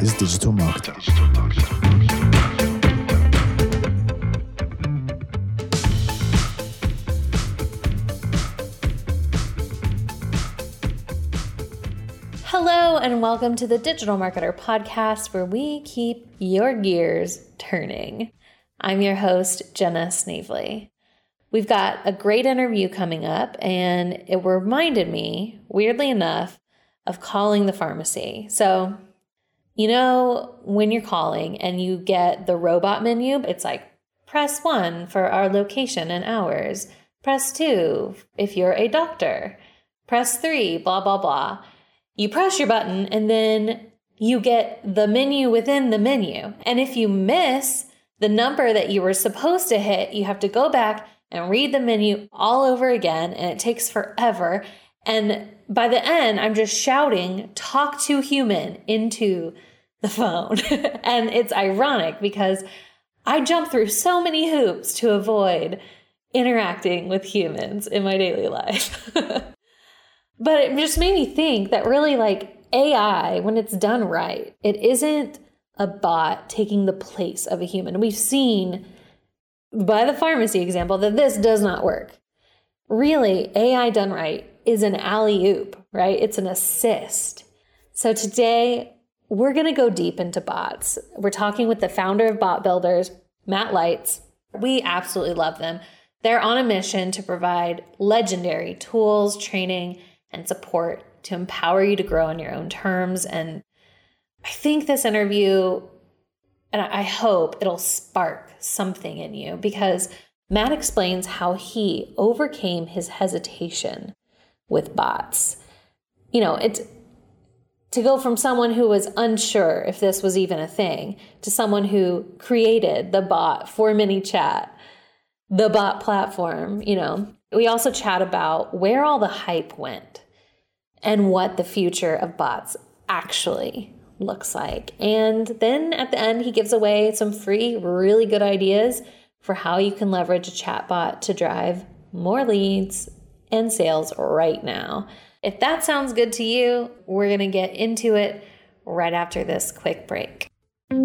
is digital marketing. Hello, and welcome to the DigitalMarketer Podcast, where we keep your gears turning. I'm your host, Jenna Snavely. We've got a great interview coming up, and it reminded me, weirdly enough, of calling the pharmacy. So, you know, when you're calling and you get the robot menu, it's like press one for our location and hours, press two if you're a doctor, press three, blah, blah, blah. You press your button, and then you get the menu within the menu. And if you miss the number that you were supposed to hit, you have to go back and read the menu all over again, and it takes forever. And by the end, I'm just shouting, talk to human into the phone. and it's ironic because I jump through so many hoops to avoid interacting with humans in my daily life. but it just made me think that really, like AI, when it's done right, it isn't a bot taking the place of a human. We've seen by the pharmacy example that this does not work. Really, AI done right is an alley oop, right? It's an assist. So today, we're going to go deep into bots. We're talking with the founder of BotBuilders, Matt Leitz. We absolutely love them. They're on a mission to provide legendary tools, training, and support to empower you to grow on your own terms. And I think this interview and I hope it'll spark something in you because Matt explains how he overcame his hesitation with bots. You know, it's to go from someone who was unsure if this was even a thing to someone who created the bot for ManyChat the bot platform, you know. We also chat about where all the hype went and what the future of bots actually looks like. And then at the end, he gives away some free, really good ideas for how you can leverage a chatbot to drive more leads and sales right now. If that sounds good to you, we're going to get into it right after this quick break. Hey,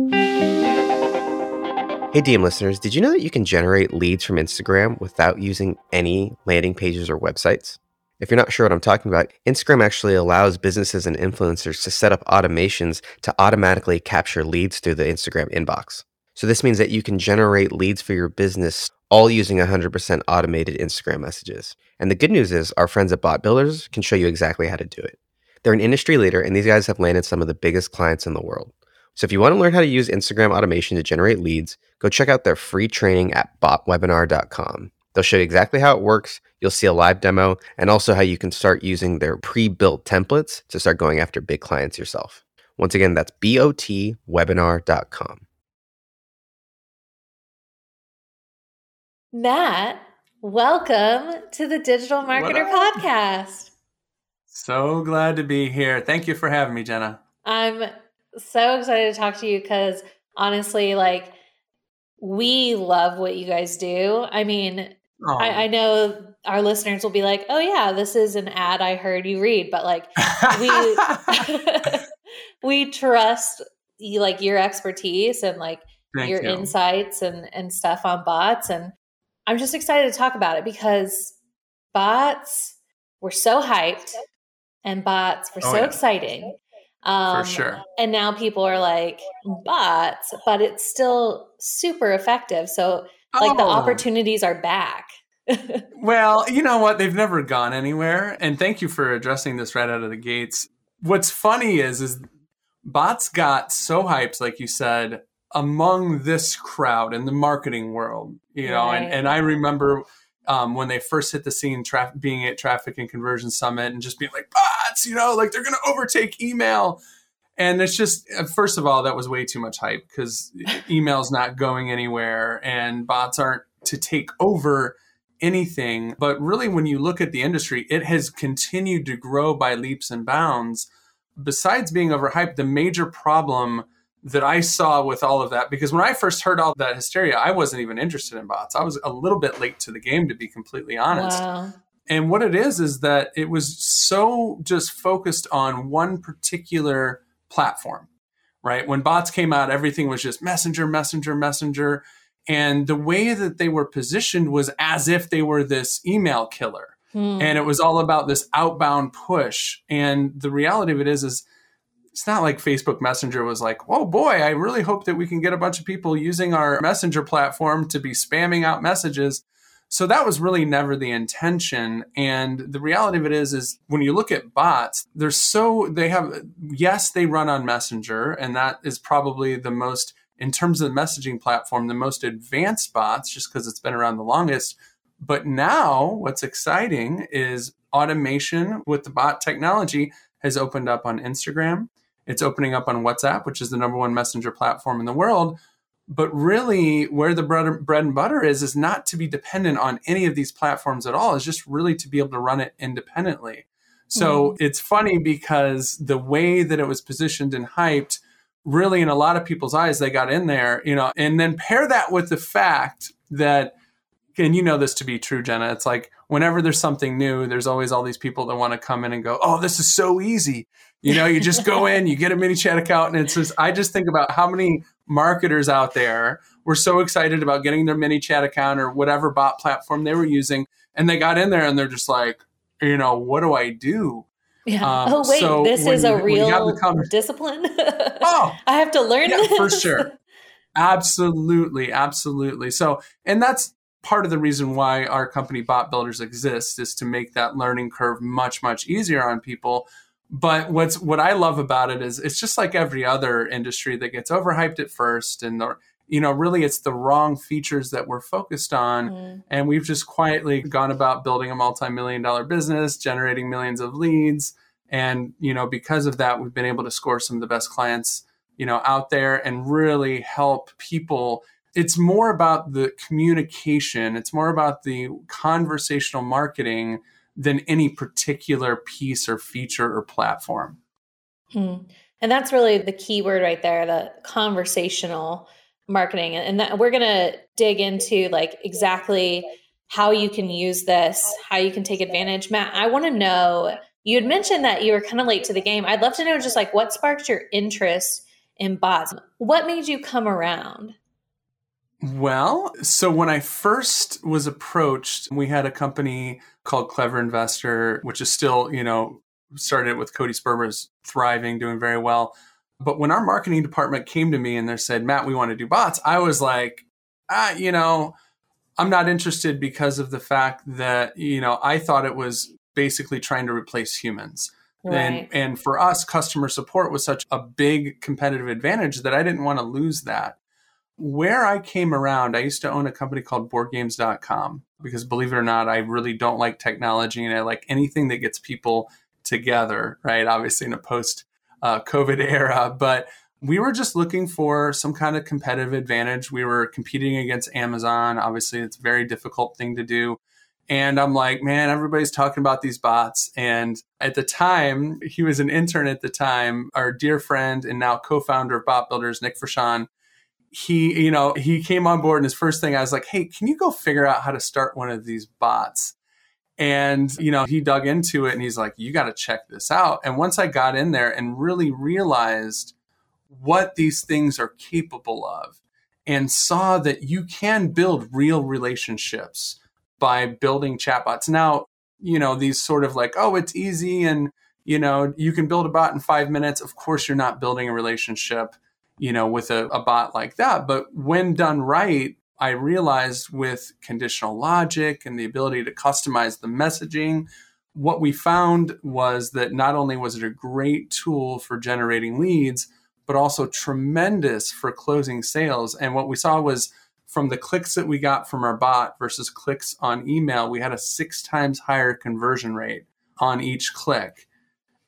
DM listeners, did you know that you can generate leads from Instagram without using any landing pages or websites? If you're not sure what I'm talking about, Instagram actually allows businesses and influencers to set up automations to automatically capture leads through the Instagram inbox. So this means that you can generate leads for your business all using 100% automated Instagram messages. And the good news is our friends at BotBuilders can show you exactly how to do it. They're an industry leader and these guys have landed some of the biggest clients in the world. So if you want to learn how to use Instagram automation to generate leads, go check out their free training at botwebinar.com. They'll show you exactly how it works. You'll see a live demo and also how you can start using their pre built templates to start going after big clients yourself. Once again, that's botwebinar.com. Matt, welcome to the DigitalMarketer Podcast. So glad to be here. Thank you for having me, Jenna. I'm so excited to talk to you because honestly, like, we love what you guys do. I mean, I, I, know our listeners will be like, "Oh yeah, this is an ad I heard you read," but like we we trust you, like your expertise and like Thank your you. insights and and stuff on bots, and I'm just excited to talk about it because bots were so hyped and bots were oh, so yeah. exciting. Um, For sure. And now people are like bots, but it's still super effective. So like oh. the opportunities are back. well, you know what? They've never gone anywhere. And thank you for addressing this right out of the gates. What's funny is is bots got so hyped, like you said, among this crowd in the marketing world, you know, right. and, and I remember um, when they first hit the scene, being at Traffic and Conversion Summit and just being like, bots, you know, like they're going to overtake email. And it's just, uh, first of all, that was way too much hype because email's not going anywhere and bots aren't to take over anything. But really, when you look at the industry, it has continued to grow by leaps and bounds. Besides being overhyped, the major problem that I saw with all of that, because when I first heard all that hysteria, I wasn't even interested in bots. I was a little bit late to the game, to be completely honest. Wow. And what it is, is that it was so just focused on one particular platform right? When bots came out, everything was just messenger, messenger, messenger. And the way that they were positioned was as if they were this email killer. Hmm. And it was all about this outbound push. And the reality of it is, is it's not like Facebook Messenger was like, oh boy, I really hope that we can get a bunch of people using our messenger platform to be spamming out messages. So that was really never the intention. And the reality of it is, is when you look at bots, they're so, they have, yes, they run on Messenger, and that is probably the most, in terms of the messaging platform, the most advanced bots, just because it's been around the longest. But now what's exciting is automation with the bot technology has opened up on Instagram. It's opening up on WhatsApp, which is the number one messenger platform in the world. But really where the bread, bread and butter is is not to be dependent on any of these platforms at all. Is just really to be able to run it independently. So mm-hmm. it's funny because the way that it was positioned and hyped really in a lot of people's eyes they got in there you know and then pair that with the fact that and you know this to be true jenna it's like whenever there's something new there's always all these people that want to come in and go oh this is so easy you know you just go in you get a ManyChat account and it's just i just think about how many marketers out there were so excited about getting their ManyChat account or whatever bot platform they were using. And they got in there and they're just like, you know, what do I do? Yeah. Um, oh wait, so this is a real discipline. oh, I have to learn yeah, this. for sure. Absolutely, absolutely. So, and that's part of the reason why our company BotBuilders exists is to make that learning curve much much easier on people. But what's what I love about it is it's just like every other industry that gets overhyped at first and the, you know really it's the wrong features that we're focused on. Mm. and we've just quietly gone about building a multi-million dollar business generating millions of leads. And you know because of that we've been able to score some of the best clients you know out there and really help people it's more about the communication it's more about the conversational marketing than any particular piece or feature or platform. Hmm. And that's really the key word right there, the conversational marketing. And that we're going to dig into like exactly how you can use this, how you can take advantage. Matt, I want to know you had mentioned that you were kind of late to the game. I'd love to know just like what sparked your interest in bots? What made you come around? Well, so when I first was approached, we had a company called Clever Investor, which is still, you know, started with Cody Sperber's thriving, doing very well. But when our marketing department came to me and they said, Matt, we want to do bots, I was like, ah, you know, I'm not interested because of the fact that, you know, I thought it was basically trying to replace humans. Right. And, and for us, customer support was such a big competitive advantage that I didn't want to lose that where I came around, I used to own a company called boardgames.com because believe it or not, I really don't like technology and I like anything that gets people together, right? Obviously, in a post uh, COVID era, but we were just looking for some kind of competitive advantage. We were competing against Amazon. Obviously, it's a very difficult thing to do. And I'm like, man, everybody's talking about these bots. And at the time, he was an intern at the time, our dear friend and now co founder of BotBuilders, Nick Frashon he, you know, he came on board and his first thing I was like, hey, can you go figure out how to start one of these bots? And, you know, he dug into it and he's like, you got to check this out. And once I got in there and really realized what these things are capable of and saw that you can build real relationships by building chatbots. Now, you know, these sort of like, oh, it's easy and, you know, you can build a bot in five minutes. Of course, you're not building a relationship you know, with a, a bot like that. But when done right, I realized with conditional logic and the ability to customize the messaging, what we found was that not only was it a great tool for generating leads, but also tremendous for closing sales. And what we saw was from the clicks that we got from our bot versus clicks on email, we had a six times higher conversion rate on each click.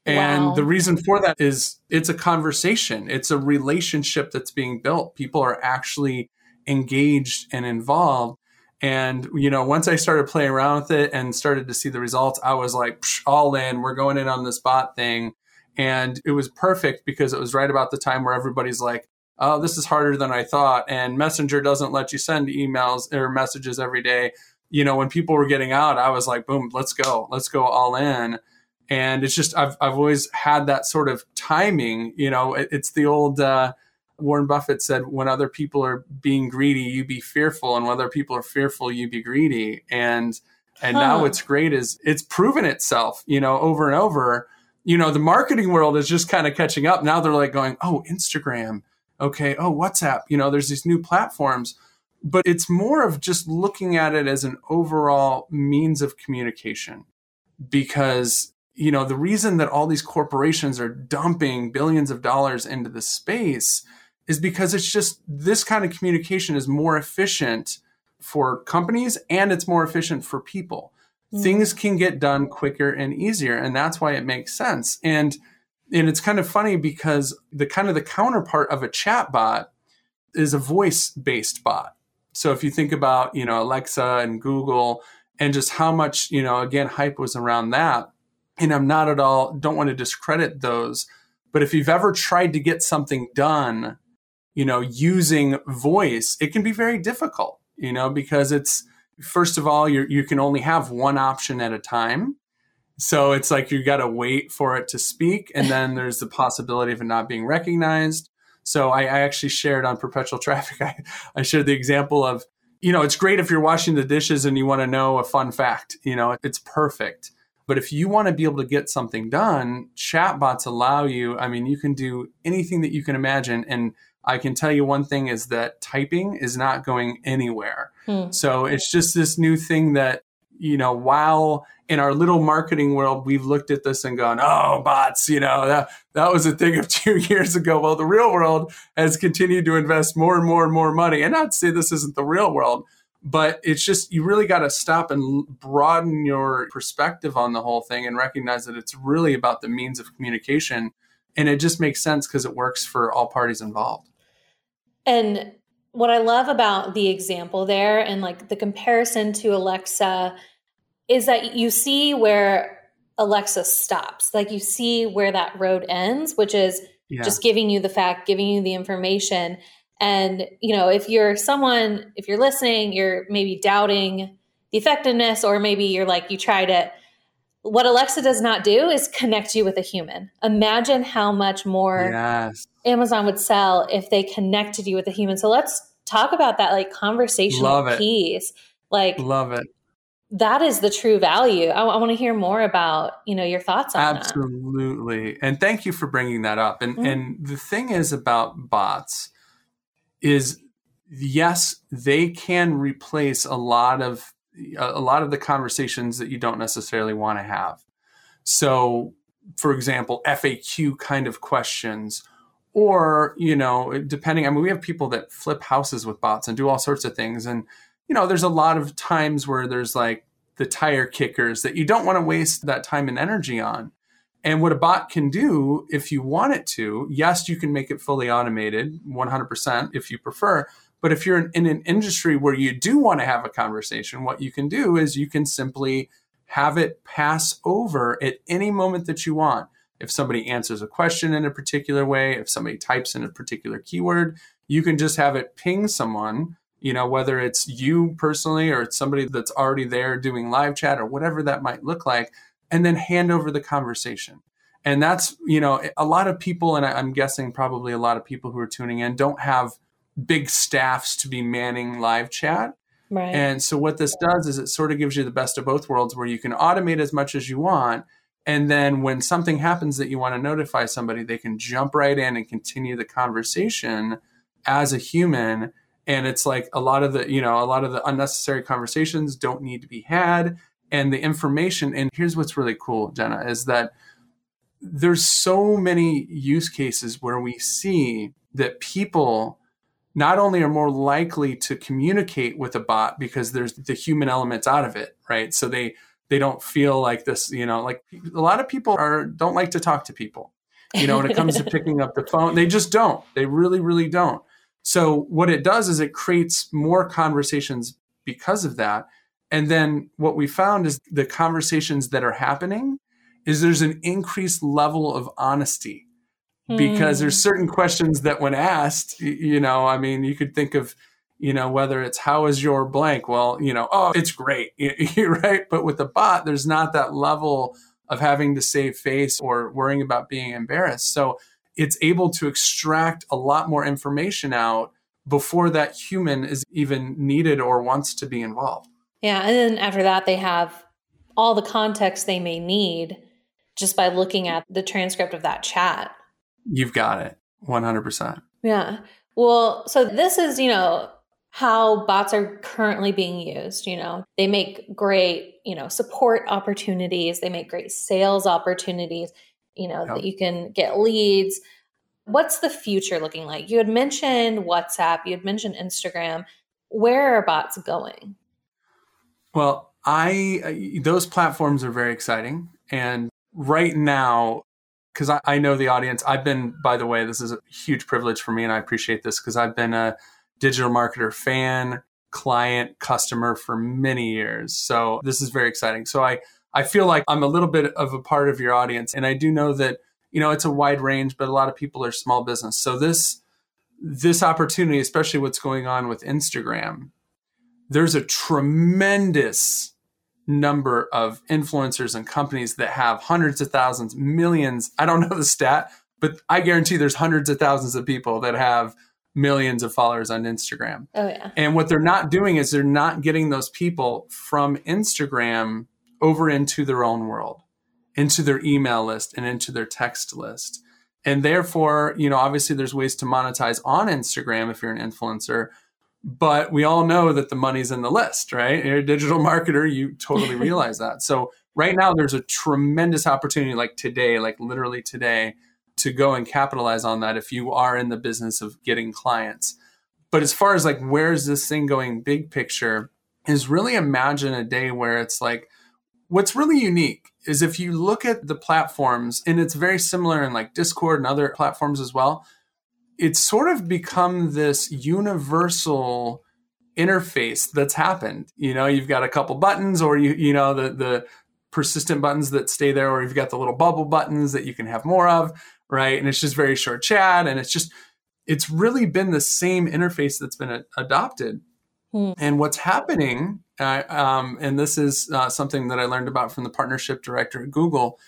And wow. the reason for that is it's a conversation, it's a relationship that's being built. People are actually engaged and involved. And, you know, once I started playing around with it and started to see the results, I was like, all in, we're going in on this bot thing. And it was perfect because it was right about the time where everybody's like, oh, this is harder than I thought. And Messenger doesn't let you send emails or messages every day. You know, when people were getting out, I was like, boom, let's go, let's go all in and it's just I've I've always had that sort of timing. You know, it, it's the old uh, Warren Buffett said, when other people are being greedy, you be fearful, and when other people are fearful, you be greedy. And and huh. now what's great is it's proven itself, you know, over and over. You know, the marketing world is just kind of catching up. Now they're like going, oh, Instagram, okay, oh, WhatsApp, you know, there's these new platforms. But it's more of just looking at it as an overall means of communication because you know the reason that all these corporations are dumping billions of dollars into the space is because it's just this kind of communication is more efficient for companies and it's more efficient for people. Mm. Things can get done quicker and easier and that's why it makes sense. And and it's kind of funny because the kind of the counterpart of a chat bot is a voice based bot. So if you think about, you know, Alexa and Google and just how much, you know, again hype was around that, and I'm not at all don't want to discredit those, but if you've ever tried to get something done you know, using voice, it can be very difficult, you know, because it's first of all, you you can only have one option at a time. So it's like you got to wait for it to speak, and then there's the possibility of it not being recognized. So I, I actually shared on perpetual traffic. I, I shared the example of, you know, it's great if you're washing the dishes and you want to know a fun fact. You know, it's perfect. But if you want to be able to get something done, chatbots allow you. I mean, you can do anything that you can imagine, and I can tell you one thing is that typing is not going anywhere. Hmm. So it's just this new thing that, you know, while in our little marketing world, we've looked at this and gone, oh, bots, you know, that, that was a thing of two years ago. Well, the real world has continued to invest more and more and more money. And not to say this isn't the real world, but it's just, you really got to stop and broaden your perspective on the whole thing and recognize that it's really about the means of communication. And it just makes sense because it works for all parties involved. And what I love about the example there and like the comparison to Alexa is that you see where Alexa stops. Like you see where that road ends, which is yeah. just giving you the fact, giving you the information. And, you know, if you're someone, if you're listening, you're maybe doubting the effectiveness, or maybe you're like, you tried it. What Alexa does not do is connect you with a human. Imagine how much more yes. Amazon would sell if they connected you with a human. So let's talk about that like conversational piece. Like love it. That is the true value. I, I want to hear more about you know your thoughts on Absolutely. That. And thank you for bringing that up. And mm-hmm. and the thing is about bots is yes, they can replace a lot of a lot of the conversations that you don't necessarily want to have. So, for example, FAQ kind of questions or you know depending i mean we have people that flip houses with bots and do all sorts of things and you know there's a lot of times where there's like the tire kickers that you don't want to waste that time and energy on and what a bot can do if you want it to yes you can make it fully automated 100% if you prefer. But if you're in, in an industry where you do want to have a conversation what you can do is you can simply have it pass over at any moment that you want. If somebody answers a question in a particular way, if somebody types in a particular keyword, you can just have it ping someone, you know, whether it's you personally or it's somebody that's already there doing live chat or whatever that might look like, and then hand over the conversation. And that's, you know, a lot of people, and I'm guessing probably a lot of people who are tuning in don't have big staffs to be manning live chat. Right. And so what this does is it sort of gives you the best of both worlds where you can automate as much as you want and then when something happens that you want to notify somebody, they can jump right in and continue the conversation as a human. And it's like a lot of the, you know, a lot of the unnecessary conversations don't need to be had. And the information, and here's what's really cool, Jenna, is that there's so many use cases where we see that people not only are more likely to communicate with a bot because there's the human elements out of it, right? So they they don't feel like this you know like a lot of people are don't like to talk to people you know when it comes to picking up the phone they just don't they really really don't so what it does is it creates more conversations because of that and then what we found is the conversations that are happening is there's an increased level of honesty because there's hmm. certain questions that when asked you know i mean you could think of you know whether it's how is your blank well you know oh it's great right but with the bot there's not that level of having to save face or worrying about being embarrassed. So it's able to extract a lot more information out before that human is even needed or wants to be involved. Yeah. And then after that, they have all the context they may need just by looking at the transcript of that chat. You've got it 100%. Yeah. Well, so this is, you know, how bots are currently being used. You know, they make great, you know, support opportunities, they make great sales opportunities, you know, yep. that you can get leads. What's the future looking like? You had mentioned WhatsApp, you had mentioned Instagram. Where are bots going? Well, I those platforms are very exciting and right now because I, I, know the audience i've been by the way this is a huge privilege for me and i appreciate this because i've been a digital marketer fan client customer for many years so this is very exciting. So i i feel like i'm a little bit of a part of your audience and i do know that you know it's a wide range but a lot of people are small business. So this this opportunity especially what's going on with instagram there's a tremendous number of influencers and companies that have hundreds of thousands, millions. I don't know the stat, but I guarantee there's hundreds of thousands of people that have millions of followers on Instagram. Oh yeah. And what they're not doing is they're not getting those people from Instagram over into their own world, into their email list and into their text list. And therefore, you know, obviously there's ways to monetize on Instagram if you're an influencer, but we all know that the money's in the list, right? You're a digital marketer, you totally realize that. So right now there's a tremendous opportunity like today, like literally today, to go and capitalize on that if you are in the business of getting clients. But as far as like where's this thing going big picture is really imagine a day where it's like what's really unique is if you look at the platforms and it's very similar in like Discord and other platforms as well it's sort of become this universal interface that's happened. You know, you've got a couple buttons, or you you know the the persistent buttons that stay there, or you've got the little bubble buttons that you can have more of, right? And it's just very short chat, and it's just it's really been the same interface that's been a- adopted. Hmm. And what's happening, uh, um, and this is uh, something that I learned about from the partnership director at Google,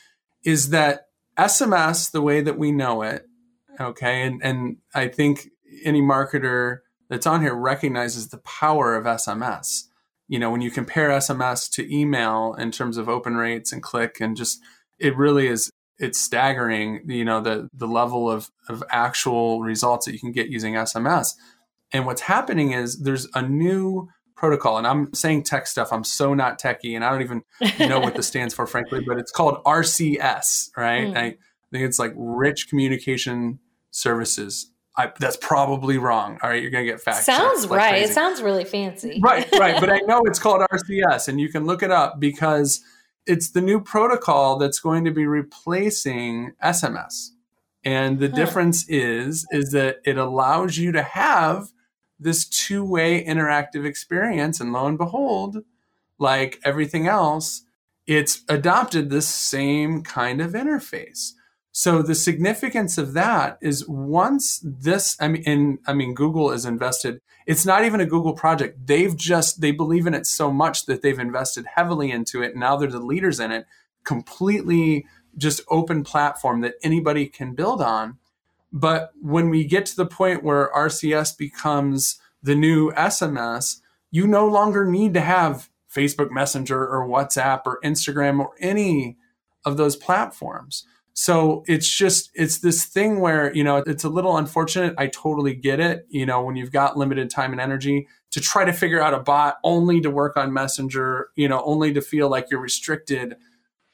is that SMS, the way that we know it, Okay. And, and I think any marketer that's on here recognizes the power of SMS. You know, when you compare SMS to email in terms of open rates and click and just, it really is, it's staggering, you know, the, the level of, of actual results that you can get using SMS. And what's happening is there's a new protocol, and I'm saying tech stuff. I'm so not techie, and I don't even know what this stands for, frankly, but it's called RCS, right? Mm. I think it's like Rich Communication services. I, that's probably wrong. All right, you're gonna get fact. Sounds right. Crazy. It sounds really fancy. Right, right. but I know it's called RCS, and you can look it up because it's the new protocol that's going to be replacing SMS. And the huh. difference is is that it allows you to have this two-way interactive experience, and lo and behold, like everything else, it's adopted this same kind of interface. So the significance of that is once this, I mean, and I mean, Google is invested. It's not even a Google project. They've just they believe in it so much that they've invested heavily into it. Now they're the leaders in it. Completely just open platform that anybody can build on. But when we get to the point where RCS becomes the new SMS, you no longer need to have Facebook Messenger or WhatsApp or Instagram or any of those platforms. So it's just, it's this thing where, you know, it's a little unfortunate. I totally get it. You know, when you've got limited time and energy to try to figure out a bot only to work on Messenger, you know, only to feel like you're restricted.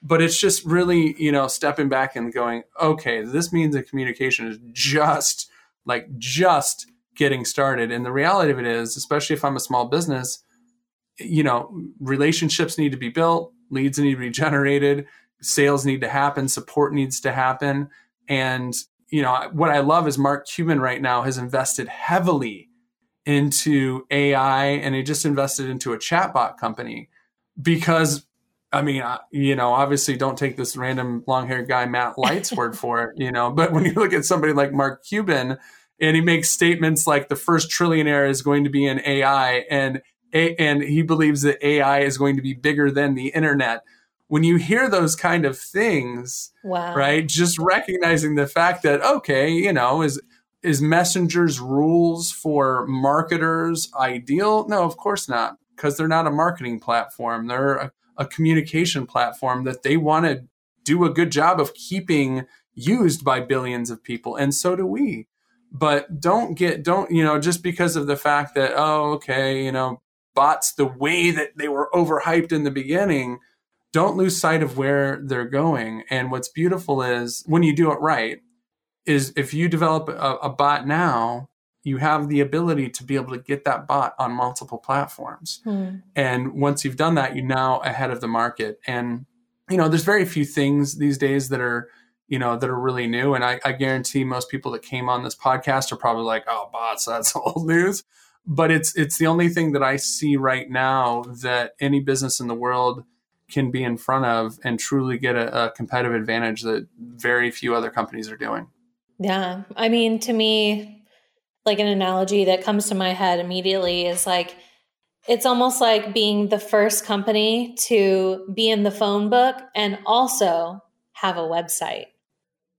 But it's just really, you know, stepping back and going, okay, this means that communication is just like just getting started. And the reality of it is, especially if I'm a small business, you know, relationships need to be built, leads need to be generated sales need to happen, support needs to happen. And, you know, what I love is Mark Cuban right now has invested heavily into AI and he just invested into a chatbot company because I mean, you know, obviously don't take this random long haired guy, Matt Leitz's word for it, you know, but when you look at somebody like Mark Cuban and he makes statements like the first trillionaire is going to be in AI and, and he believes that AI is going to be bigger than the internet when you hear those kind of things, wow. right? Just recognizing the fact that okay, you know, is is Messenger's rules for marketers ideal? No, of course not, because they're not a marketing platform. They're a, a communication platform that they want to do a good job of keeping used by billions of people, and so do we. But don't get don't you know just because of the fact that oh okay you know bots the way that they were overhyped in the beginning don't lose sight of where they're going. And what's beautiful is when you do it right, is if you develop a, a, bot now, you have the ability to be able to get that bot on multiple platforms. Hmm. And once you've done that, you're now ahead of the market. And you know, there's very few things these days that are you know that are really new. And I, I guarantee most people that came on this podcast are probably like, "Oh, bots, that's old news." But it's it's the only thing that I see right now that any business in the world can be in front of and truly get a, a competitive advantage that very few other companies are doing. Yeah. I mean, to me, like an analogy that comes to my head immediately is like, it's almost like being the first company to be in the phone book and also have a website.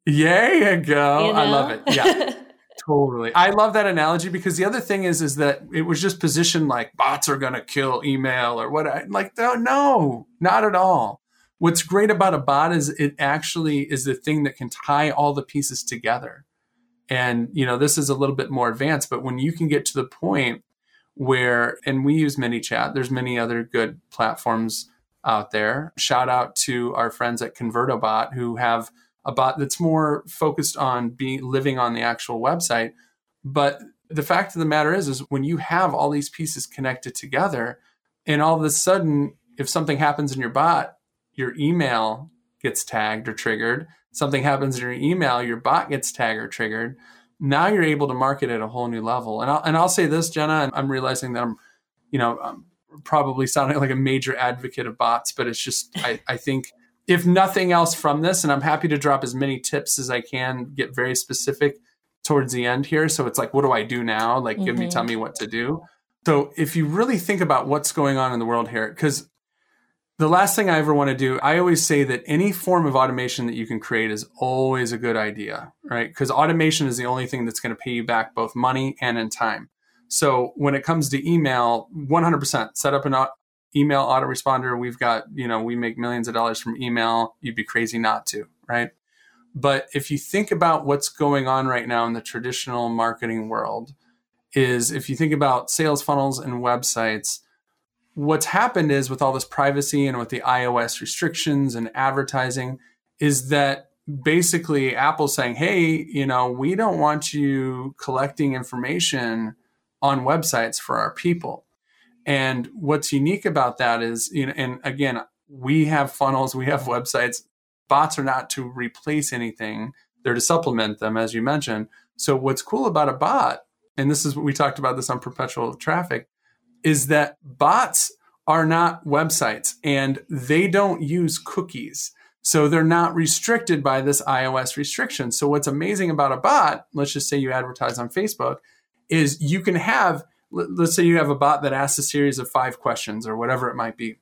Yeah, you go. You know? I love it. Yeah. totally. I love that analogy because the other thing is is that it was just positioned like bots are going to kill email or what like no, no, not at all. What's great about a bot is it actually is the thing that can tie all the pieces together. And you know, this is a little bit more advanced, but when you can get to the point where and we use ManyChat, there's many other good platforms out there. Shout out to our friends at ConvertoBot who have a bot that's more focused on being living on the actual website. But the fact of the matter is, is when you have all these pieces connected together, and all of a sudden, if something happens in your bot, your email gets tagged or triggered. Something happens in your email, your bot gets tagged or triggered. Now you're able to market at a whole new level. And I'll, and I'll say this, Jenna, and I'm realizing that I'm, you know, I'm probably sounding like a major advocate of bots, but it's just, I, I think if nothing else from this, and I'm happy to drop as many tips as I can, get very specific towards the end here. So it's like, what do I do now? Like, mm-hmm. give me, tell mm-hmm. me what to do. So if you really think about what's going on in the world here, because the last thing I ever want to do, I always say that any form of automation that you can create is always a good idea, right? Because automation is the only thing that's going to pay you back both money and in time. So when it comes to email, 100% set up an email autoresponder. We've got, you know, we make millions of dollars from email. You'd be crazy not to, right? But if you think about what's going on right now in the traditional marketing world, is if you think about sales funnels and websites, what's happened is with all this privacy and with the iOS restrictions and advertising, is that basically Apple saying, hey, you know, we don't want you collecting information on websites for our people. And what's unique about that is, you know, and again, we have funnels, we have websites. Bots are not to replace anything, they're to supplement them, as you mentioned. So, what's cool about a bot, and this is what we talked about this on perpetual traffic, is that bots are not websites and they don't use cookies. So they're not restricted by this iOS restriction. So what's amazing about a bot, let's just say you advertise on Facebook, is you can have let's say you have a bot that asks a series of five questions or whatever it might be.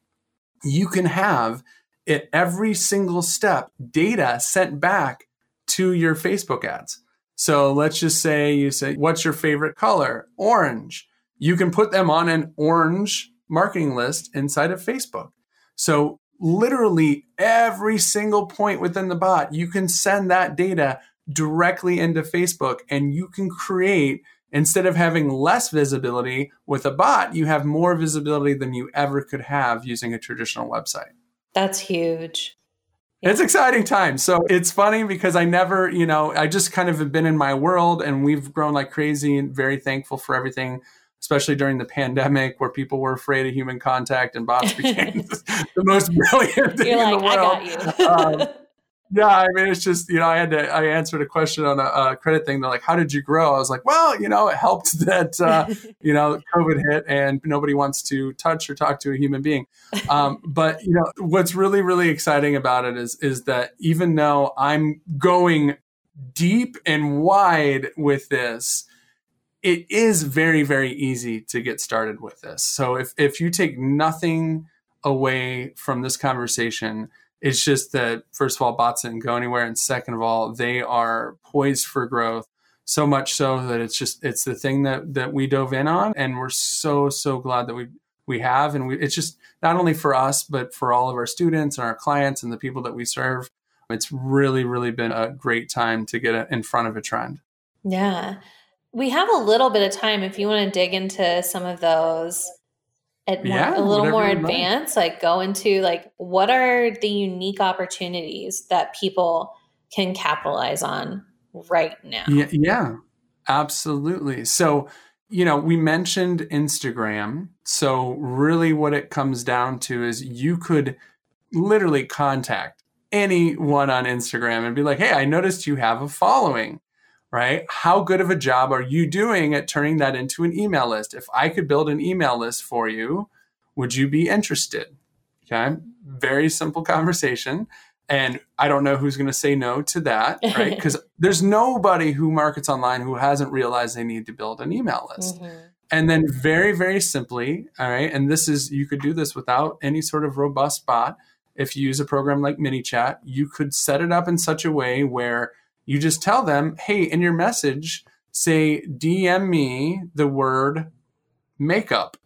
You can have at every single step data sent back to your Facebook ads. So let's just say you say, What's your favorite color? Orange. You can put them on an orange marketing list inside of Facebook. So literally every single point within the bot, you can send that data directly into Facebook and you can create Instead of having less visibility with a bot, you have more visibility than you ever could have using a traditional website. That's huge. It's exciting times. So it's funny because I never, you know, I just kind of have been in my world and we've grown like crazy and very thankful for everything, especially during the pandemic where people were afraid of human contact and bots became the most brilliant thing You're in the world. um, yeah, I mean, it's just you know, I had to I answered a question on a, a, credit thing. They're like, "How did you grow?" I was like, "Well, you know, it helped that uh, you know COVID hit and nobody wants to touch or talk to a human being." Um, but you know, what's really really exciting about it is is that even though I'm going deep and wide with this, it is very very easy to get started with this. So if if you take nothing away from this conversation It's just that, first of all, bots didn't go anywhere. And second of all, they are poised for growth so much so that it's just, it's the thing that, that we dove in on. And we're so, so glad that we, we have. And we, it's just not only for us, but for all of our students and our clients and the people that we serve. It's really, really been a great time to get in front of a trend. Yeah. We have a little bit of time if you want to dig into some of those at more, yeah, a little more advanced, like go into like what are the unique opportunities that people can capitalize on right now? Yeah, yeah absolutely. So, you know, we mentioned Instagram. So, really, what it comes down to is you could literally contact anyone on Instagram and be like, hey, I noticed you have a following right? How good of a job are you doing at turning that into an email list? If I could build an email list for you, would you be interested? Okay. Very simple conversation. And I don't know who's going to say no to that, right? Because there's nobody who markets online who hasn't realized they need to build an email list. Mm-hmm. And then, very, very simply, all right, and this is, you could do this without any sort of robust bot. If you use a program like ManyChat, you could set it up in such a way where you just tell them, hey, in your message, say, DM me the word makeup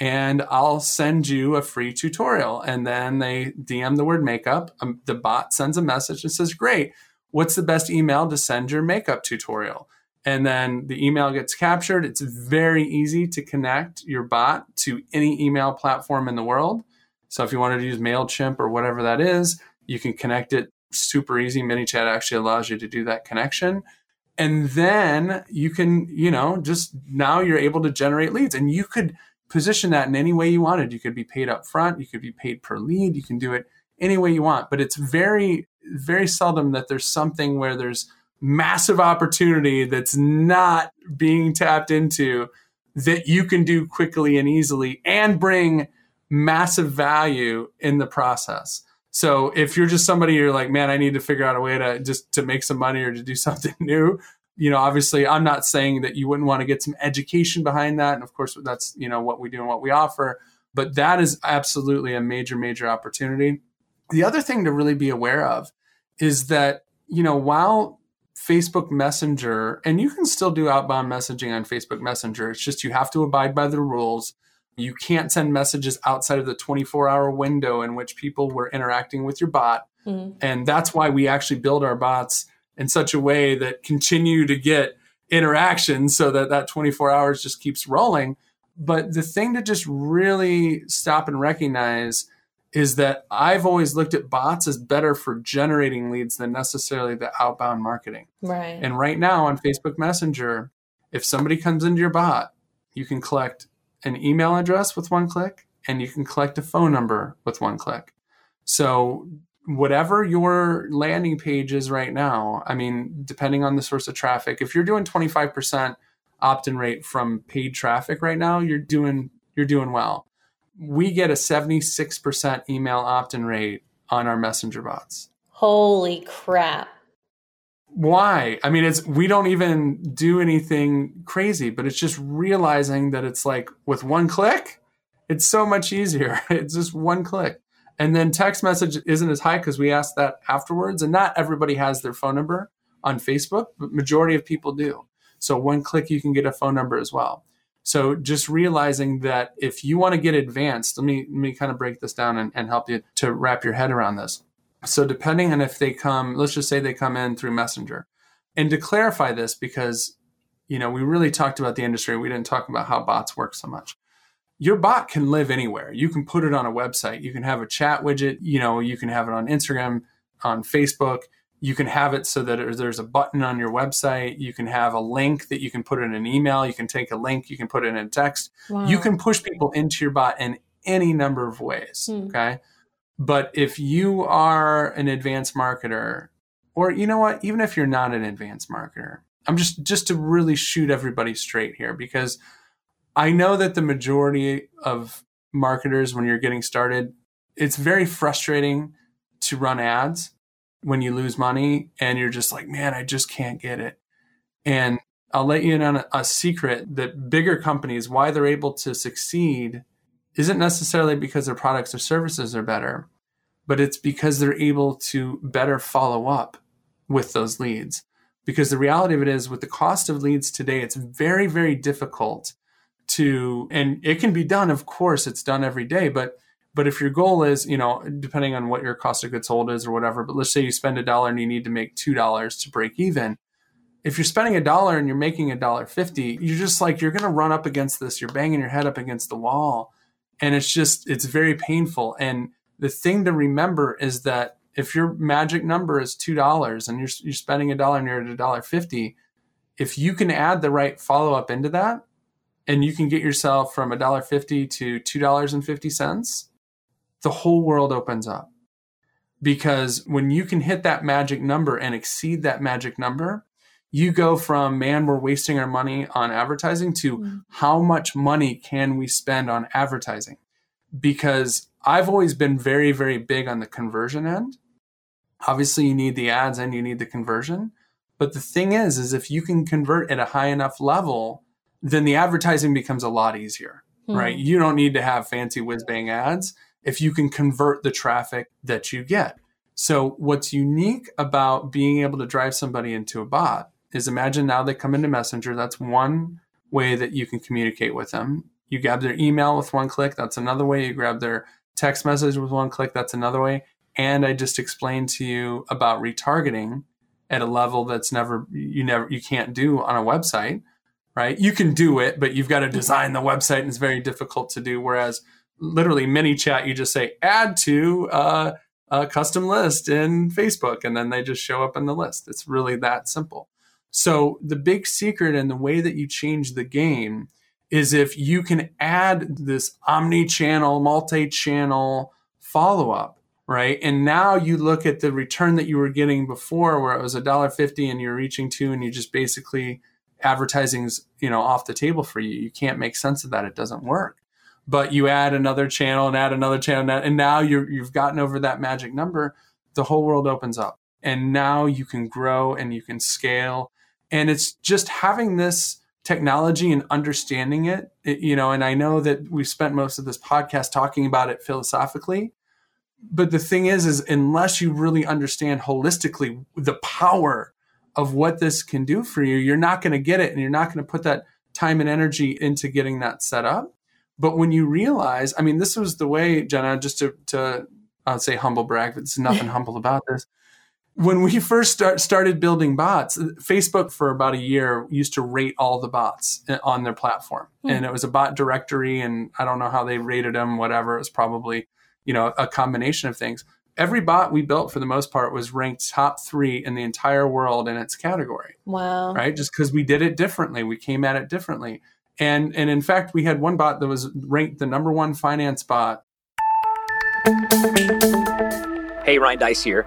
and I'll send you a free tutorial. And then they DM the word makeup. Um, the bot sends a message and says, Great, what's the best email to send your makeup tutorial? And then the email gets captured. It's very easy to connect your bot to any email platform in the world. So if you wanted to use MailChimp or whatever that is, you can connect it super easy. ManyChat actually allows you to do that connection. And then you can, you know, just now you're able to generate leads and you could position that in any way you wanted. You could be paid up front, you could be paid per lead, you can do it any way you want. But it's very, very seldom that there's something where there's massive opportunity that's not being tapped into that you can do quickly and easily and bring massive value in the process. So if you're just somebody you're like, man, I need to figure out a way to just to make some money or to do something new, you know, obviously I'm not saying that you wouldn't want to get some education behind that. And of course that's, you know, what we do and what we offer, but that is absolutely a major, major opportunity. The other thing to really be aware of is that, you know, while Facebook Messenger, and you can still do outbound messaging on Facebook Messenger, it's just you have to abide by the rules you can't send messages outside of the 24 hour window in which people were interacting with your bot. Mm-hmm. And that's why we actually build our bots in such a way that continue to get interactions so that that 24 hours just keeps rolling. But the thing to just really stop and recognize is that I've always looked at bots as better for generating leads than necessarily the outbound marketing. Right. And right now on Facebook Messenger, if somebody comes into your bot, you can collect an email address with one click and you can collect a phone number with one click. So, whatever your landing page is right now, I mean, depending on the source of traffic, if you're doing 25% opt-in rate from paid traffic right now, you're doing you're doing well. We get a 76% email opt-in rate on our messenger bots. Holy crap why? I mean it's we don't even do anything crazy but it's just realizing that it's like with one click it's so much easier. It's just one click. And then text message isn't as high because we ask that afterwards and not everybody has their phone number on facebook but majority of people do. So one click you can get a phone number as well. So just realizing that if you want to get advanced let me let me kind of break this down and, and help you to wrap your head around this so depending on if they come, let's just say they come in through Messenger. And to clarify this, because you know, we really talked about the industry, we didn't talk about how bots work so much. Your bot can live anywhere. You can put it on a website. You can have a chat widget. You know, you can have it on Instagram, on Facebook. You can have it so that there's a button on your website. You can have a link that you can put in an email. You can take a link. You can put it in text. Wow. You can push people into your bot in any number of ways. Hmm. Okay. But if you are an advanced marketer, or you know what, even if you're not an advanced marketer, I'm just just to really shoot everybody straight here because I know that the majority of marketers when you're getting started, it's very frustrating to run ads when you lose money and you're just like, man, I just can't get it. And I'll let you in on a, a secret that bigger companies, why they're able to succeed isn't necessarily because their products or services are better, but it's because they're able to better follow up with those leads. Because the reality of it is, with the cost of leads today, it's very, very difficult to, and it can be done, of course, it's done every day, but but if your goal is, you know, depending on what your cost of goods sold is or whatever, but let's say you spend a dollar and you need to make two dollars to break even. If you're spending a dollar and you're making a dollar fifty, you're just like you're gonna run up against this. You're banging your head up against the wall. And it's just it's very painful. And the thing to remember is that if your magic number is two dollars and you're you're spending a dollar at a dollar fifty, if you can add the right follow up into that, and you can get yourself from a dollar fifty to two dollars and fifty cents, the whole world opens up. Because when you can hit that magic number and exceed that magic number, you go from, man, we're wasting our money on advertising to mm-hmm. how much money can we spend on advertising? Because I've always been very, very big on the conversion end. Obviously, you need the ads and you need the conversion. But the thing is, is if you can convert at a high enough level, then the advertising becomes a lot easier, mm-hmm. right? You don't need to have fancy whiz bang ads if you can convert the traffic that you get. So, what's unique about being able to drive somebody into a bot is imagine now they come into Messenger. That's one way that you can communicate with them. You grab their email with one click. That's another way. You grab their text message with one click. That's another way. And I just explained to you about retargeting at a level that's never you never you can't do on a website, right? You can do it, but you've got to design the website and it's very difficult to do. Whereas literally ManyChat, you just say add to uh, a custom list in Facebook, and then they just show up in the list. It's really that simple. So the big secret and the way that you change the game is if you can add this omni-channel, multi-channel follow-up, right? And now you look at the return that you were getting before where it was a dollar fifty and you're reaching two and you just basically advertising's, you know, off the table for you. You can't make sense of that. It doesn't work but you add another channel and add another channel and now you're, you've gotten over that magic number the whole world opens up and now you can grow and you can scale and it's just having this technology and understanding it, it you know and i know that we've spent most of this podcast talking about it philosophically but the thing is is unless you really understand holistically the power of what this can do for you you're not going to get it and you're not going to put that time and energy into getting that set up but when you realize, I mean, this was the way, Jenna, just to, to I'd say humble brag, but there's nothing humble about this. When we first start, started building bots, Facebook for about a year used to rate all the bots eh, on their platform. Mm. And it was a bot directory, and I don't know how they rated them, whatever. It was probably, you know, a combination of things. Every bot we built for the most part was ranked top three in the entire world in its category. Wow. Right? Just because we did it differently. We came at it differently. And and in fact, we had one bot that was ranked the number one finance bot. Hey, Ryan Deiss here.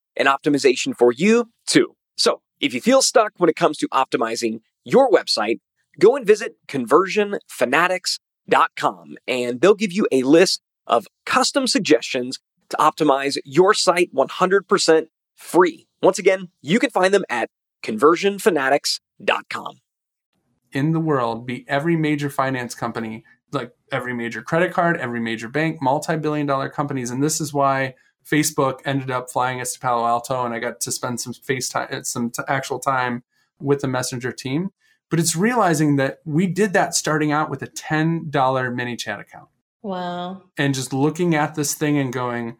and optimization for you too. So if you feel stuck when it comes to optimizing your website, go and visit conversionfanatics.com and they'll give you a list of custom suggestions to optimize your site 100% free. Once again, you can find them at conversionfanatics.com in the world be every major finance company, like every major credit card, every major bank, multi billion dollar companies. And this is why Facebook ended up flying us to Palo Alto and I got to spend some face time, uh, some t- actual time with the Messenger team. But it's realizing that we did that starting out with a $10 ManyChat account. Wow. And just looking at this thing and going,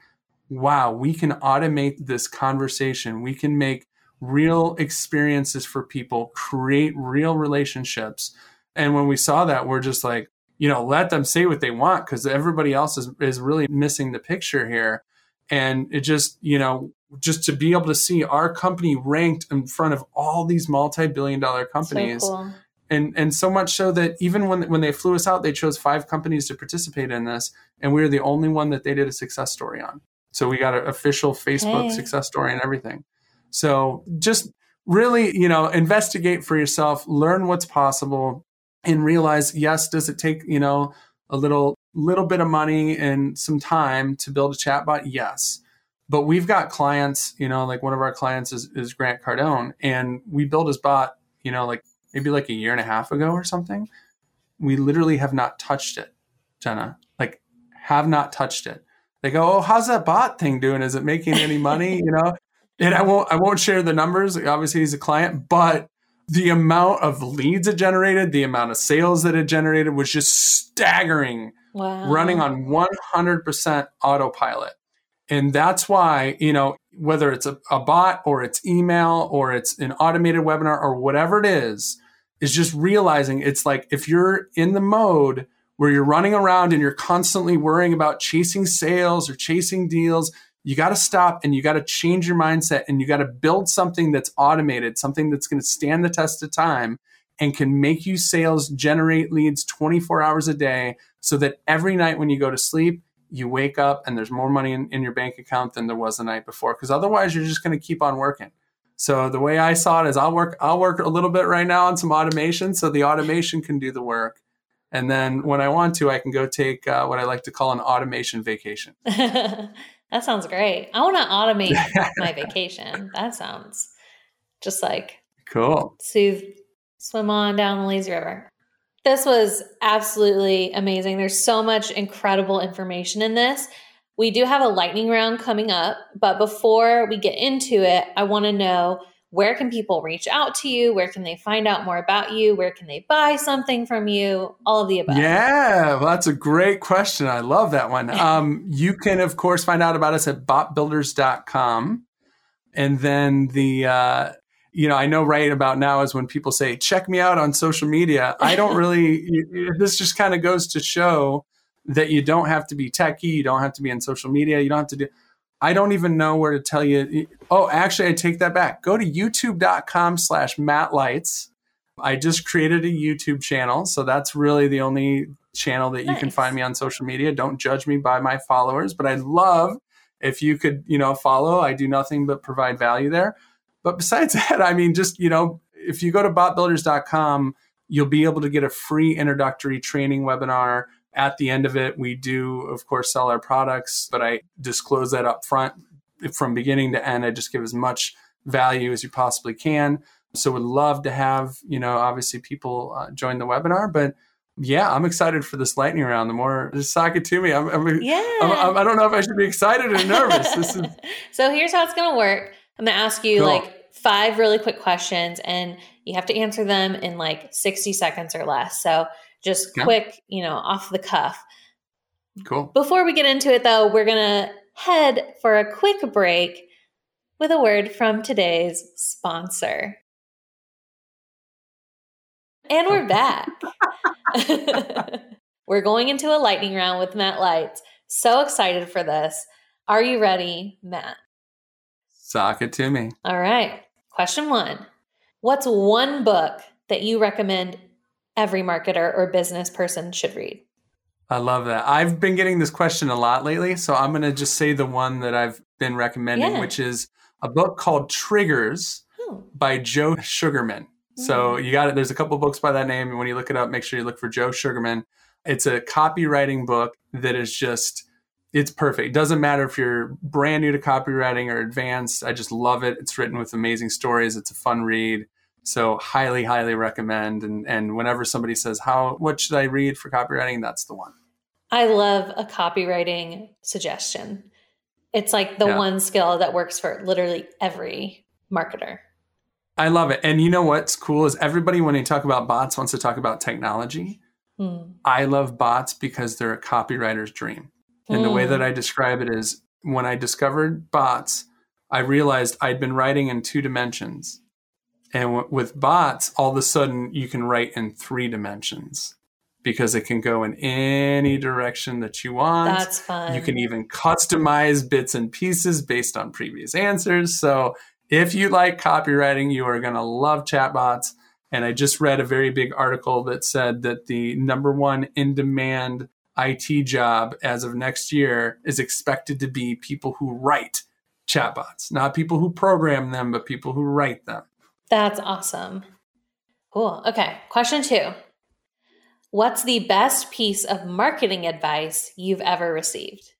wow, we can automate this conversation. We can make real experiences for people, create real relationships. And when we saw that, we're just like, you know, let them say what they want because everybody else is, is really missing the picture here. And it just, you know, just to be able to see our company ranked in front of all these multi-billion dollar companies. So cool. And, and so much so that even when, when they flew us out, they chose five companies to participate in this. And we were the only one that they did a success story on. So we got an official Facebook Hey. success story and everything. So just really, you know, investigate for yourself, learn what's possible, and realize, yes, does it take, you know, a little little bit of money and some time to build a chatbot? Yes. But we've got clients, you know, like one of our clients is, is Grant Cardone, and we built his bot, you know, like maybe like a year and a half ago or something. We literally have not touched it, Jenna. Like, have not touched it. They go, "Oh, how's that bot thing doing? Is it making any money?" you know, and I won't I won't share the numbers. Obviously, he's a client, but the amount of leads it generated, the amount of sales that it generated was just staggering, Wow. running on 100% autopilot. And that's why, you know, whether it's a, a bot or it's email or it's an automated webinar or whatever it is, is just realizing it's like if you're in the mode where you're running around and you're constantly worrying about chasing sales or chasing deals, you got to stop and you got to change your mindset and you got to build something that's automated, something that's going to stand the test of time and can make you sales, generate leads 24 hours a day so that every night when you go to sleep, you wake up and there's more money in, in your bank account than there was the night before. Because otherwise, you're just going to keep on working. So the way I saw it is, I'll work. I'll work a little bit right now on some automation, so the automation can do the work. And then when I want to, I can go take uh, what I like to call an automation vacation. that sounds great. I want to automate my vacation. That sounds just like Cool. soothe, swim on down the lazy river. This was absolutely amazing. There's so much incredible information in this. We do have a lightning round coming up, but before we get into it, I want to know where can people reach out to you? Where can they find out more about you? Where can they buy something from you? All of the above. Yeah, well, that's a great question. I love that one. Um, you can, of course, find out about us at botbuilders.com. And then the, uh, you know, I know right about now is when people say, check me out on social media. I don't really, this just kind of goes to show that you don't have to be techie. You don't have to be in social media. You don't have to do, I don't even know where to tell you. Oh, actually, I take that back. Go to youtube.com slash Matt Leitz. I just created a YouTube channel. So that's really the only channel that you can find me on social media. Don't judge me by my followers, but I'd love if you could, you know, follow. I do nothing but provide value there. But besides that, I mean, just, you know, if you go to botbuilders.com, you'll be able to get a free introductory training webinar. At the end of it, we do, of course, sell our products, but I disclose that up front from beginning to end. I just give as much value as you possibly can. So would love to have, you know, obviously people uh, join the webinar, but yeah, I'm excited for this lightning round. The more just sock it to me. I'm, I'm, Yeah. I'm, I'm, I don't know if I should be excited or nervous. This is so here's how it's going to work. I'm going to ask you like five really quick questions and you have to answer them in like 60 seconds or less. So just quick, you know, off the cuff. cool. Before we get into it though, we're going to head for a quick break with a word from today's sponsor. And we're back. we're going into a lightning round with Matt Leitz. So excited for this. Are you ready, Matt? Sock it to me. All right. Question one What's one book that you recommend every marketer or business person should read? I love that. I've been getting this question a lot lately, so I'm going to just say the one that I've been recommending, Yeah. which is a book called Triggers Oh, by Joe Sugarman. So hmm. you got it. There's a couple books by that name, and when you look it up, make sure you look for Joe Sugarman. It's a copywriting book that is just it's perfect. It doesn't matter if you're brand new to copywriting or advanced. I just love it. It's written with amazing stories. It's a fun read. So highly, highly recommend. And and whenever somebody says how what should I read for copywriting, that's the one. I love a copywriting suggestion. It's like the Yeah. one skill that works for literally every marketer. I love it. And you know what's cool is everybody when they talk about bots wants to talk about technology. Hmm. I love bots because they're a copywriter's dream. And the way that mm. I describe it is when I discovered bots, I realized I'd been writing in two dimensions. And w- with bots, all of a sudden you can write in three dimensions because it can go in any direction that you want. That's fun. You can even customize bits and pieces based on previous answers. So if you like copywriting, you are going to love chatbots. And I just read a very big article that said that the number one in demand IT job as of next year is expected to be people who write chatbots, not people who program them, but people who write them. That's awesome. Cool. Okay. Question two What's the best piece of marketing advice you've ever received?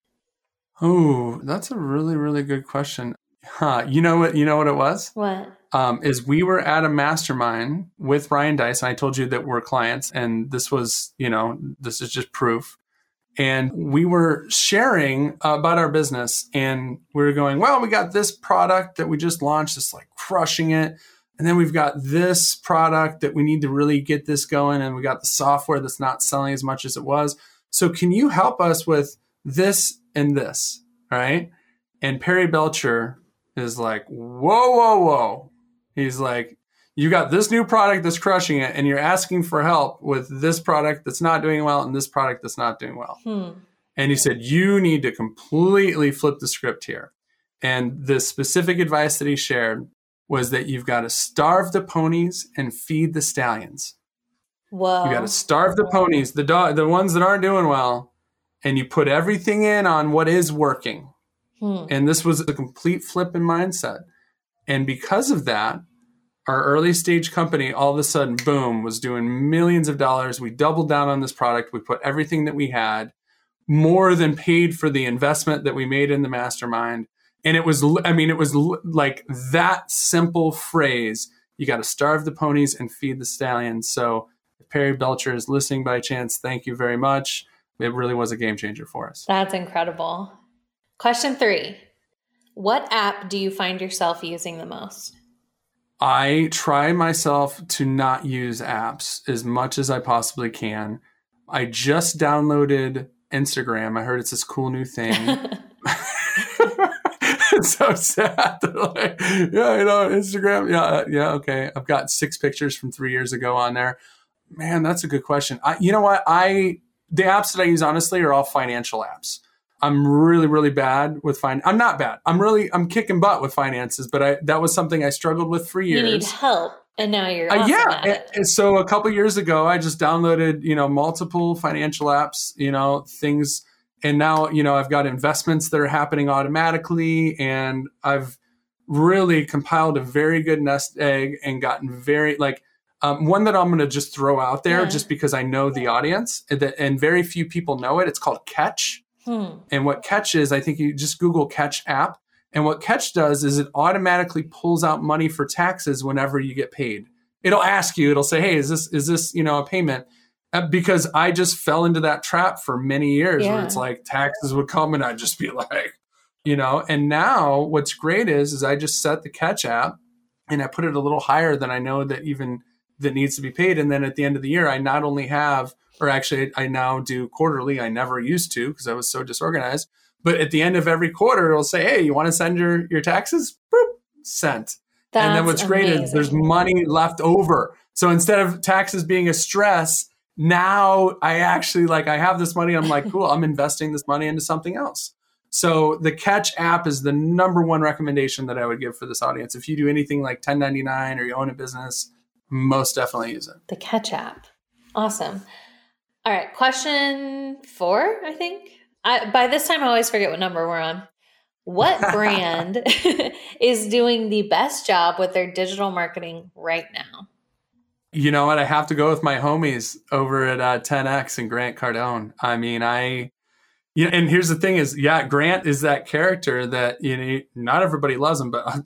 Oh, that's a really, really good question. Huh. You know what? You know what it was? What? Um, is we were at a mastermind with Ryan Deiss, and I told you that we're clients, and this was, you know, this is just proof. And we were sharing about our business, and we were going, well, we got this product that we just launched, it's like crushing it. And then we've got this product that we need to really get this going, and we got the software that's not selling as much as it was. So, can you help us with this and this? Right. And Perry Belcher is like, whoa, whoa, whoa. He's like, you got this new product that's crushing it, and you're asking for help with this product that's not doing well and this product that's not doing well. Hmm. And he said, you need to completely flip the script here. And the specific advice that he shared was that you've got to starve the ponies and feed the stallions. Whoa. You got to starve the ponies, the dog, the ones that aren't doing well, and you put everything in on what is working. Hmm. And this was a complete flip in mindset. And because of that, our early stage company all of a sudden, boom, was doing millions of dollars. We doubled down on this product. We put everything that we had, more than paid for the investment that we made in the mastermind. And it was, I mean, it was like that simple phrase you got to starve the ponies and feed the stallions. So, if Perry Belcher is listening by chance, thank you very much. It really was a game changer for us. That's incredible. Question three What app do you find yourself using the most? I try myself to not use apps as much as I possibly can. I just downloaded Instagram. I heard it's this cool new thing. it's so sad. like, yeah, you know, Instagram. Yeah, uh, yeah, okay. I've got six pictures from three years ago on there. Man, that's a good question. I, you know what? I the apps that I use honestly are all financial apps. I'm really, really bad with fine. I'm not bad. I'm really, I'm kicking butt with finances, but I that was something I struggled with for years. You need help, and now you're Uh, yeah. at it. and so a couple years ago, I just downloaded, you know, multiple financial apps, you know, things, and now, you know, I've got investments that are happening automatically, and I've really compiled a very good nest egg and gotten very like. Um, one that I'm going to just throw out there, Yeah. just because I know the audience, and, that, and very few people know it. It's called Catch. Hmm. And what Catch is, I think you just Google Catch app. And what Catch does is it automatically pulls out money for taxes whenever you get paid. It'll ask you, it'll say, "Hey, is this is this, you know, a payment?" Uh, because I just fell into that trap for many years where it's like taxes would come and I'd just be like, you know, and now what's great is is I just set the Catch app and I put it a little higher than I know that even that needs to be paid and then at the end of the year I not only have or actually I now do quarterly. I never used to because I was so disorganized. But at the end of every quarter, it'll say, "Hey, you want to send your your taxes?" Boop, sent. That's and then what's great is there's money left over. So instead of taxes being a stress, now I actually like I have this money. I'm like, cool. I'm investing this money into something else. So the Catch app is the number one recommendation that I would give for this audience. If you do anything like 1099 or you own a business, most definitely use it. the Catch app. Awesome. All right, question four, I think. I, by this time, I always forget what number we're on. What brand is doing the best job with their digital marketing right now? You know what? I have to go with my homies over at uh, 10X and Grant Cardone. I mean, I, you know, and here's the thing is, yeah, Grant is that character that, you know, not everybody loves him, but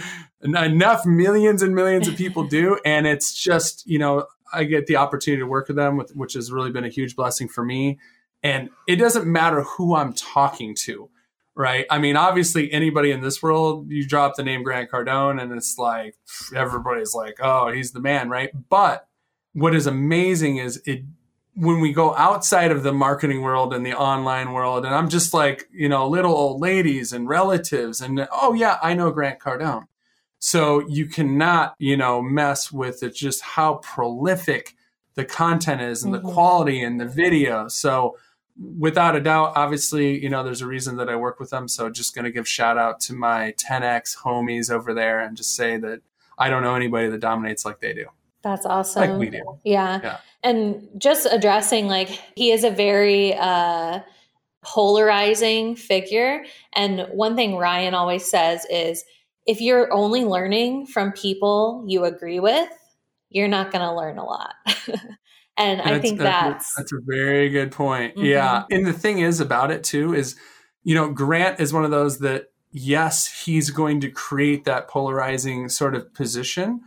enough millions and millions of people do. And it's just, you know, I get the opportunity to work with them, with, which has really been a huge blessing for me. And it doesn't matter who I'm talking to, right? I mean, obviously, anybody in this world, you drop the name Grant Cardone, and it's like everybody's like, "Oh, he's the man," right? But what is amazing is it when we go outside of the marketing world and the online world, and I'm just like, you know, little old ladies and relatives, and oh, yeah, I know Grant Cardone. So you cannot, you know, mess with it, just how prolific the content is and mm-hmm. the quality and the video. So without a doubt, obviously, you know, there's a reason that I work with them. So just going to give shout out to my 10X homies over there and just say that I don't know anybody that dominates like they do. That's awesome. Like we do. Yeah. yeah. And just addressing like he is a very uh polarizing figure. And one thing Ryan always says is if you're only learning from people you agree with, you're not going to learn a lot. and that's, I think that's that's a very good point. Mm-hmm. Yeah. And the thing is about it too is you know, Grant is one of those that yes, he's going to create that polarizing sort of position,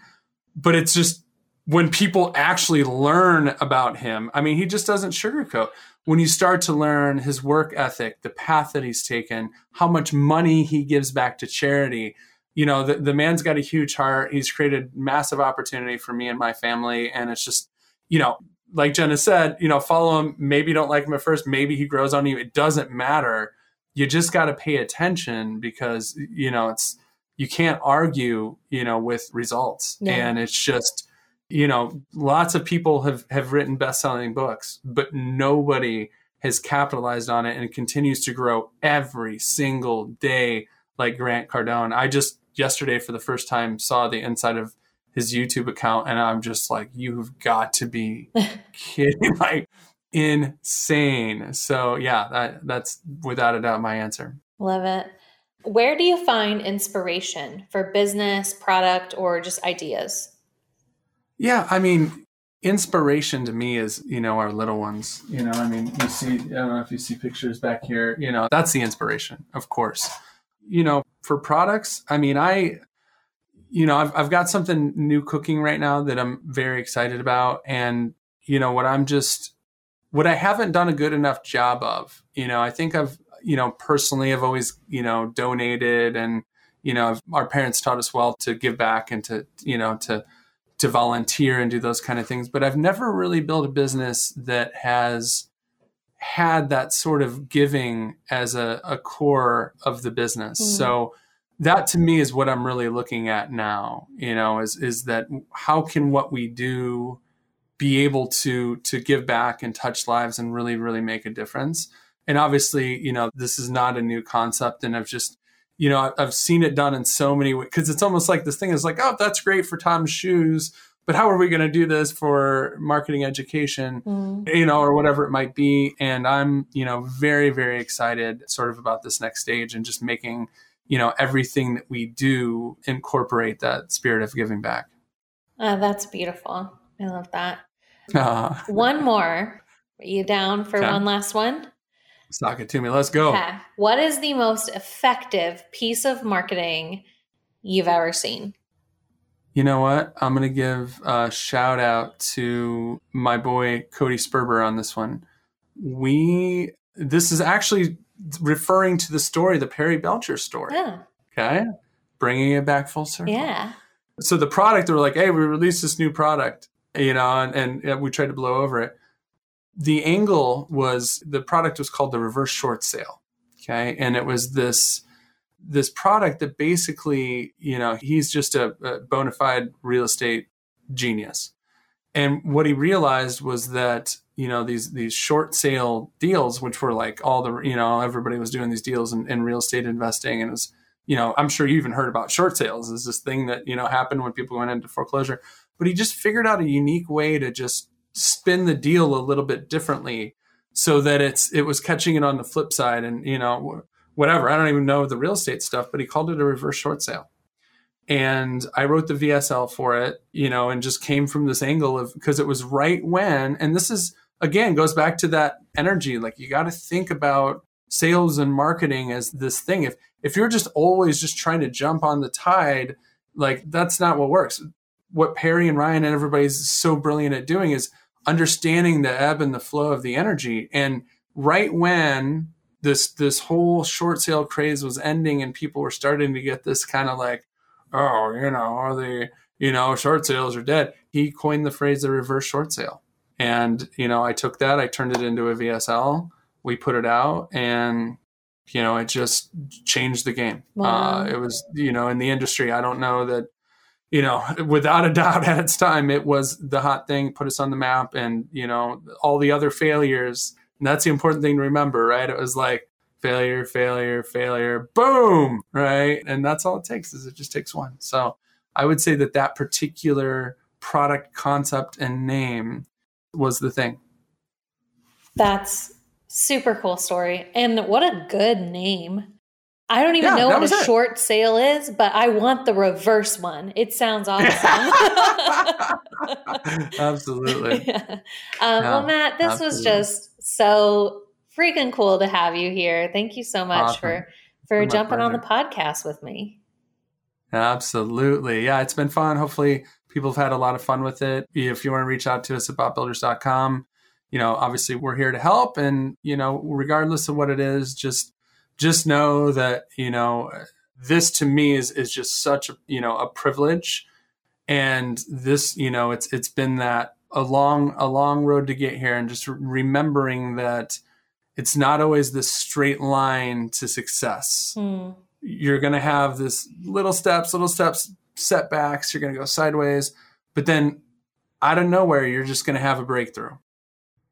but it's just when people actually learn about him, I mean, he just doesn't sugarcoat. When you start to learn his work ethic, the path that he's taken, how much money he gives back to charity, you know, the, the man's got a huge heart. He's created massive opportunity for me and my family. And it's just, you know, like Jenna said, you know, follow him. Maybe don't like him at first. Maybe he grows on you. It doesn't matter. You just got to pay attention because, you know, it's, you can't argue, you know, with results. Yeah. And it's just, you know, lots of people have have written best-selling books, but nobody has capitalized on it and continues to grow every single day like Grant Cardone. I just yesterday for the first time saw the inside of his YouTube account and I'm just like you've got to be kidding like insane. So yeah, that that's without a doubt my answer. Love it. Where do you find inspiration for business, product or just ideas? Yeah, I mean, inspiration to me is you know our little ones. You know, I mean, you see, I don't know if you see pictures back here. You know, that's the inspiration, of course. You know, for products, I mean, I, you know, I've I've got something new cooking right now that I'm very excited about, and you know, what I'm just what I haven't done a good enough job of. You know, I think I've you know personally I've always you know donated and you know our parents taught us well to give back and to you know to to volunteer and do those kind of things. But I've never really built a business that has had that sort of giving as a, a core of the business. Mm. So that to me is what I'm really looking at now, you know, is is that how can what we do be able to to give back and touch lives and really, really make a difference. And obviously, you know, this is not a new concept and I've just you know, I've seen it done in so many ways because it's almost like this thing is like, oh, that's great for Tom's shoes, but how are we going to do this for marketing education, mm. you know, or whatever it might be? And I'm, you know, very, very excited sort of about this next stage and just making, you know, everything that we do incorporate that spirit of giving back. Uh, that's beautiful. I love that. Uh, one more. Are you down for okay. one last one? Sock it to me. Let's go. Okay. What is the most effective piece of marketing you've ever seen? You know what? I'm going to give a shout out to my boy Cody Sperber on this one. We, this is actually referring to the story, the Perry Belcher story. Yeah. Okay. Bringing it back full circle. Yeah. So the product, they were like, hey, we released this new product, you know, and, and we tried to blow over it the angle was the product was called the reverse short sale. Okay. And it was this this product that basically, you know, he's just a, a bona fide real estate genius. And what he realized was that, you know, these these short sale deals, which were like all the, you know, everybody was doing these deals in, in real estate investing. And it was, you know, I'm sure you even heard about short sales is this thing that, you know, happened when people went into foreclosure. But he just figured out a unique way to just spin the deal a little bit differently so that it's it was catching it on the flip side and you know whatever i don't even know the real estate stuff but he called it a reverse short sale. And i wrote the vsl for it you know and just came from this angle of because it was right when and this is again goes back to that energy like you got to think about sales and marketing as this thing. If if you're just always just trying to jump on the tide like that's not what works. What perry and ryan and everybody's so brilliant at doing is understanding the ebb and the flow of the energy. And right when this this whole short sale craze was ending and people were starting to get this kind of like, oh, you know, are they, you know, short sales are dead. He coined the phrase the reverse short sale. And, you know, I took that, I turned it into a VSL, we put it out, and, you know, it just changed the game. Wow. Uh, it was, you know, in the industry, I don't know that, you know, without a doubt at its time, it was the hot thing, put us on the map, and, you know, all the other failures. And that's the important thing to remember, right? It was like, failure, failure, failure, boom, right? And that's all it takes is it just takes one. So I would say that that particular product concept and name was the thing. That's super cool story. And what a good name. I don't even Yeah, know what a it. short sale is, but I want the reverse one. It sounds awesome. Absolutely. Yeah. Um, well, Matt, this was just so freaking cool to have you here. Thank you so much Awesome. for for My jumping on the podcast with me. Absolutely. Yeah, it's been fun. Hopefully, people have had a lot of fun with it. If you want to reach out to us at botbuilders.com, you know, obviously we're here to help. And, you know, regardless of what it is, just just know that, you know, this to me is is just such a, you know, a privilege. And this, you know, it's it's been that a long, a long road to get here and just remembering that it's not always this straight line to success Hmm. you're going to have this little steps, little steps, setbacks. You're going to go sideways, but then out of nowhere, you're just going to have a breakthrough.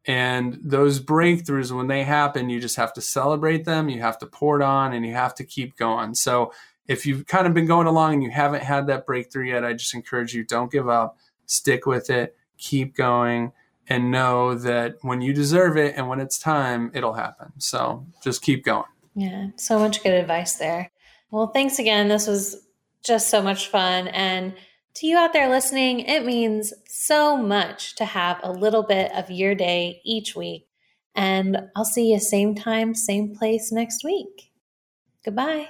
And those breakthroughs, when they happen, you just have to celebrate them. You have to pour it on and you have to keep going. So if you've kind of been going along and you haven't had that breakthrough yet, I just encourage you don't give up, stick with it, keep going, and know that when you deserve it and when it's time, it'll happen. So just keep going. Yeah, so much good advice there. Well, thanks again. This was just so much fun. And to you out there listening, it means so much to have a little bit of your day each week. And I'll see you same time, same place next week. Goodbye.